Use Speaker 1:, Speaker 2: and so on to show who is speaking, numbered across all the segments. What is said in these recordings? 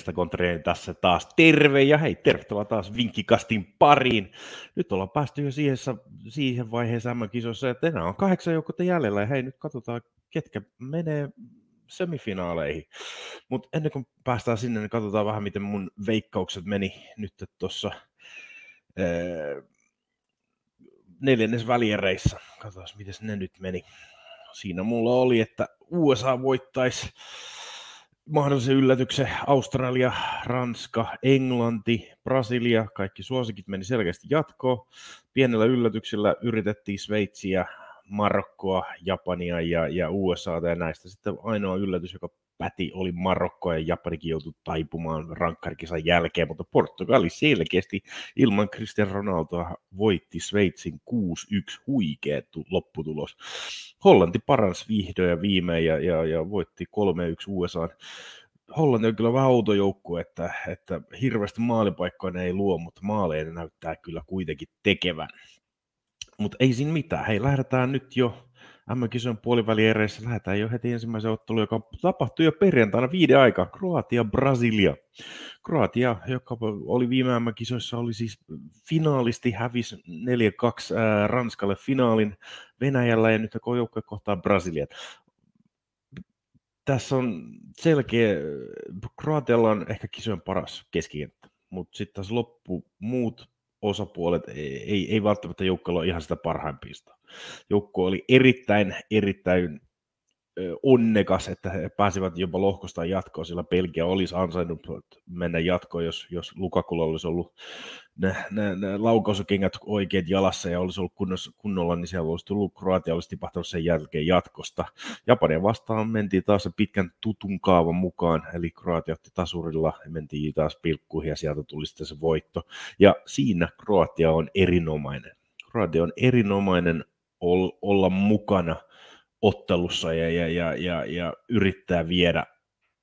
Speaker 1: Morjesta Kontreen tässä taas terve ja hei, tervetuloa taas Vinkkikastin pariin. Nyt ollaan päästy jo siihen, siihen vaiheeseen M-kisossa, että enää on kahdeksan joukkuetta jäljellä ja hei, nyt katsotaan, ketkä menee semifinaaleihin. Mutta ennen kuin päästään sinne, niin katsotaan vähän, miten mun veikkaukset meni nyt tuossa neljännes väliereissä. Katsotaan, miten ne nyt meni. Siinä mulla oli, että USA voittaisi mahdollisen yllätyksen Australia, Ranska, Englanti, Brasilia, kaikki suosikit meni selkeästi jatkoon. Pienellä yllätyksellä yritettiin Sveitsiä, Marokkoa, Japania ja, ja USA ja näistä sitten ainoa yllätys, joka päti oli Marokko ja Japanikin joutui taipumaan rankkarikisan jälkeen, mutta Portugali selkeästi ilman Cristiano Ronaldoa voitti Sveitsin 6-1 huikea lopputulos. Hollanti paransi vihdoin ja viimein ja, ja, ja voitti 3-1 USA. Hollanti on kyllä vähän outo joukkue, että, että hirveästi maalipaikkoja ne ei luo, mutta maaleja ne näyttää kyllä kuitenkin tekevän. Mutta ei siinä mitään. Hei, lähdetään nyt jo M-kisojen puoliväliereissä lähdetään jo heti ensimmäisen ottelun, joka tapahtui jo perjantaina viiden aikaa. Kroatia-Brasilia. Kroatia, joka oli viime M-kisoissa, oli siis finaalisti, hävisi 4-2 ää, Ranskalle finaalin Venäjällä ja nyt koko joukkue kohtaa Brasilia. Tässä on selkeä, Kroatialla on ehkä kisojen paras keskikenttä, mutta sitten taas loppu muut osapuolet ei, ei välttämättä joukkueella ole ihan sitä parhaimpista. Joukko oli erittäin, erittäin onnekas, että he pääsivät jopa lohkosta jatkoon, sillä Belgia olisi ansainnut mennä jatkoon, jos, jos Lukakulla olisi ollut ne, ne, ne laukausukengät oikeat jalassa ja olisi ollut kunnossa, kunnolla, niin siellä olisi tullut Kroatia, olisi tipahtanut sen jälkeen jatkosta. Japania vastaan mentiin taas pitkän tutun kaavan mukaan, eli Kroatia otti tasurilla ja mentiin taas pilkkuihin ja sieltä tuli sitten se voitto. Ja siinä Kroatia on erinomainen. Kroatia on erinomainen olla mukana ottelussa ja, ja, ja, ja, ja yrittää viedä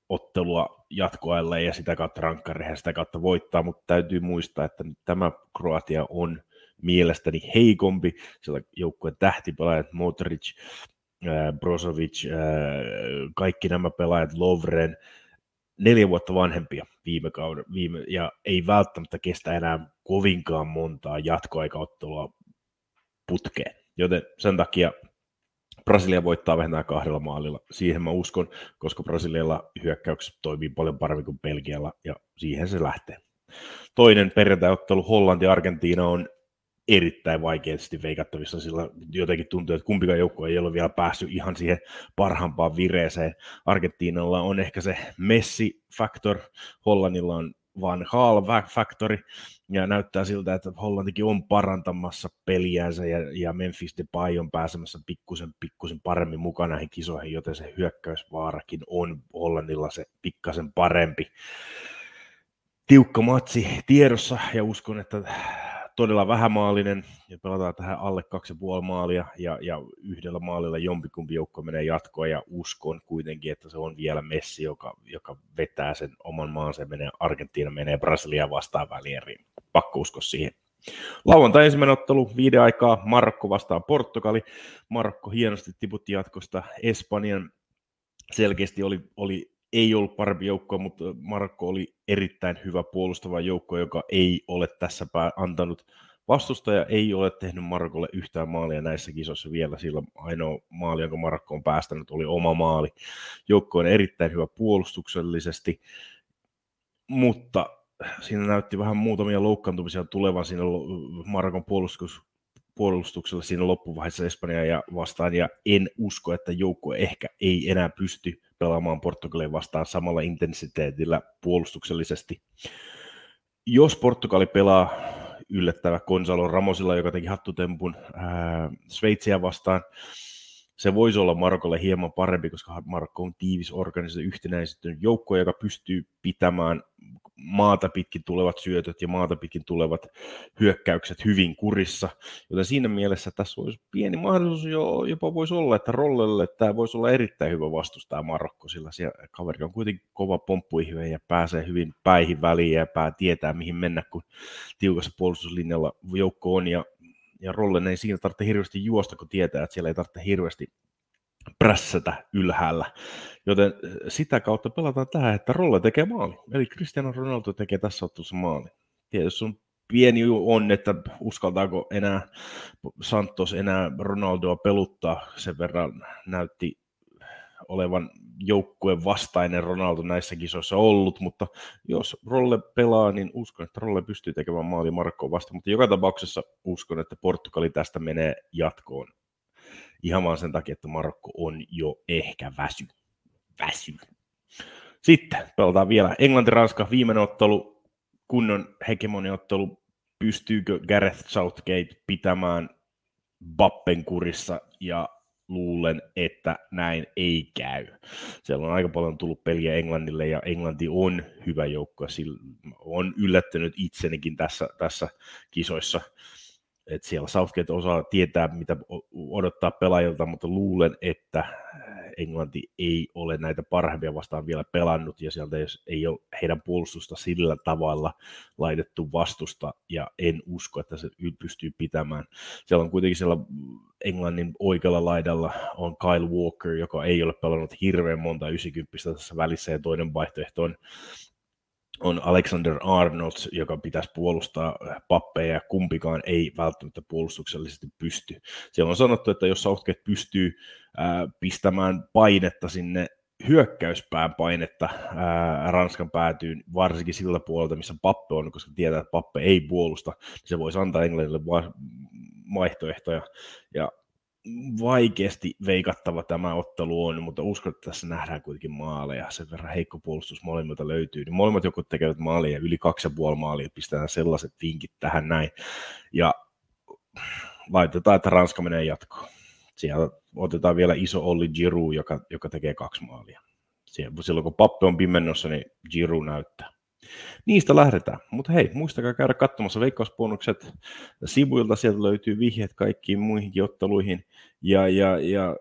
Speaker 1: ottelua jatkoajalle ja sitä kautta rankkareja sitä kautta voittaa, mutta täytyy muistaa, että tämä Kroatia on mielestäni heikompi, sillä joukkueen tähtipelaajat Modric, Brozovic, kaikki nämä pelaajat, Lovren, neljä vuotta vanhempia viime kauden, viime, ja ei välttämättä kestä enää kovinkaan montaa jatkoaikaottelua putkeen. Joten sen takia Brasilia voittaa vähintään kahdella maalilla. Siihen mä uskon, koska Brasilialla hyökkäykset toimii paljon paremmin kuin Belgialla, ja siihen se lähtee. Toinen perjantai-ottelu Hollanti-Argentiina on erittäin vaikeasti veikattavissa, sillä jotenkin tuntuu, että kumpikaan joukko ei ole vielä päässyt ihan siihen parhaampaan vireeseen. Argentiinalla on ehkä se Messi-faktor, Hollannilla on Van Gaal Factory, ja näyttää siltä, että Hollantikin on parantamassa peliänsä ja, ja Memphis Depay on pääsemässä pikkusen, pikkusen paremmin mukaan näihin kisoihin, joten se hyökkäysvaarakin on Hollannilla se pikkasen parempi. Tiukka matsi tiedossa ja uskon, että todella vähämaalinen ja pelataan tähän alle 2,5 maalia ja, ja yhdellä maalilla jompikumpi joukko menee jatkoon ja uskon kuitenkin, että se on vielä Messi, joka, joka vetää sen oman maansa ja menee Argentiina menee Brasilia vastaan välieriin. Pakko uskoa siihen. Lauantai ensimmäinen ottelu, viiden aikaa, Marokko vastaan Portugali. Marokko hienosti tiputti jatkosta Espanjan. Selkeästi oli, oli ei ollut parempi joukko, mutta Marokko oli erittäin hyvä puolustava joukko, joka ei ole tässä pää antanut vastustaja ei ole tehnyt Marokolle yhtään maalia näissä kisoissa vielä, sillä ainoa maali, jonka Marokko on päästänyt, oli oma maali. Joukko on erittäin hyvä puolustuksellisesti, mutta siinä näytti vähän muutamia loukkaantumisia tulevan siinä Marokon puolustus, puolustuksella siinä loppuvaiheessa Espanjaa ja vastaan, ja en usko, että joukko ehkä ei enää pysty pelaamaan Portugalia vastaan samalla intensiteetillä puolustuksellisesti. Jos Portugali pelaa yllättävä Gonzalo Ramosilla, joka teki hattutempun ää, Sveitsiä vastaan, se voisi olla Marokolle hieman parempi, koska Marokko on tiivis organisaatio, yhtenäisetty joukko, joka pystyy pitämään maata pitkin tulevat syötöt ja maata pitkin tulevat hyökkäykset hyvin kurissa. Joten siinä mielessä tässä olisi pieni mahdollisuus jo, jopa voisi olla, että Rollelle tämä voisi olla erittäin hyvä vastustaja Marokko, sillä siellä kaveri on kuitenkin kova pomppuihme ja pääsee hyvin päihin väliin ja pää tietää mihin mennä, kun tiukassa puolustuslinjalla joukko on ja ja Rollen ei siinä tarvitse hirveästi juosta, kun tietää, että siellä ei tarvitse hirveästi prässätä ylhäällä. Joten sitä kautta pelataan tähän, että Rolle tekee maali. Eli Cristiano Ronaldo tekee tässä ottelussa maali. Tietysti on pieni on, että uskaltaako enää Santos enää Ronaldoa peluttaa. Sen verran näytti olevan joukkueen vastainen Ronaldo näissä kisoissa ollut, mutta jos Rolle pelaa, niin uskon, että Rolle pystyy tekemään maali Markkoon vasta, mutta joka tapauksessa uskon, että Portugali tästä menee jatkoon. Ihan vaan sen takia, että Marokko on jo ehkä väsy. Väsy. Sitten pelataan vielä Englanti-Ranska viimeinen ottelu, kunnon hegemoniottelu. Pystyykö Gareth Southgate pitämään Bappen kurissa ja luulen, että näin ei käy. Siellä on aika paljon tullut peliä Englannille ja Englanti on hyvä joukko. On yllättänyt itsenikin tässä, tässä kisoissa. Et siellä Southgate osaa tietää, mitä odottaa pelaajilta, mutta luulen, että Englanti ei ole näitä parhaimpia vastaan vielä pelannut ja sieltä ei ole heidän puolustusta sillä tavalla laitettu vastusta ja en usko, että se pystyy pitämään. Siellä on kuitenkin siellä Englannin oikealla laidalla on Kyle Walker, joka ei ole pelannut hirveän monta 90 tässä välissä ja toinen vaihtoehto on on Alexander Arnold, joka pitäisi puolustaa pappeja, ja kumpikaan ei välttämättä puolustuksellisesti pysty. Siellä on sanottu, että jos Southgate pystyy äh, pistämään painetta sinne hyökkäyspään painetta ää, Ranskan päätyyn, varsinkin sillä puolelta, missä Pappe on, koska tietää, että Pappe ei puolusta, niin se voisi antaa Englannille vaihtoehtoja. Ja vaikeasti veikattava tämä ottelu on, mutta uskon, että tässä nähdään kuitenkin maaleja. Sen verran heikko puolustus molemmilta löytyy. Niin molemmat joku tekevät maalia, yli kaksi ja puoli maalia, pistetään sellaiset vinkit tähän näin. Ja laitetaan, että Ranska menee jatkoon. Siellä otetaan vielä iso Olli Giroud, joka, joka tekee kaksi maalia. Silloin kun Pappe on pimennossa, niin Giroud näyttää. Niistä lähdetään. Mutta hei, muistakaa käydä katsomassa veikkausbonukset sivuilta. Sieltä löytyy vihjeet kaikkiin muihinkin otteluihin. Ja, ja, ja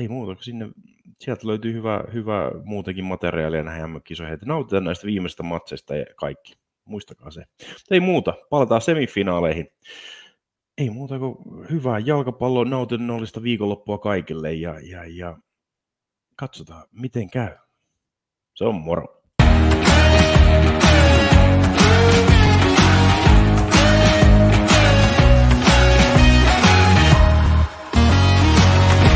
Speaker 1: ei muuta kuin sinne, sieltä löytyy hyvä, hyvä muutenkin materiaalia näihin kisoihin. Nautitaan näistä viimeistä matseista ja kaikki. Muistakaa se. Ei muuta, palataan semifinaaleihin. Ei muuta kuin hyvää jalkapalloa, nautinnollista viikonloppua kaikille ja, ja, ja katsotaan, miten käy. Se on moro. Hey, hey, hey.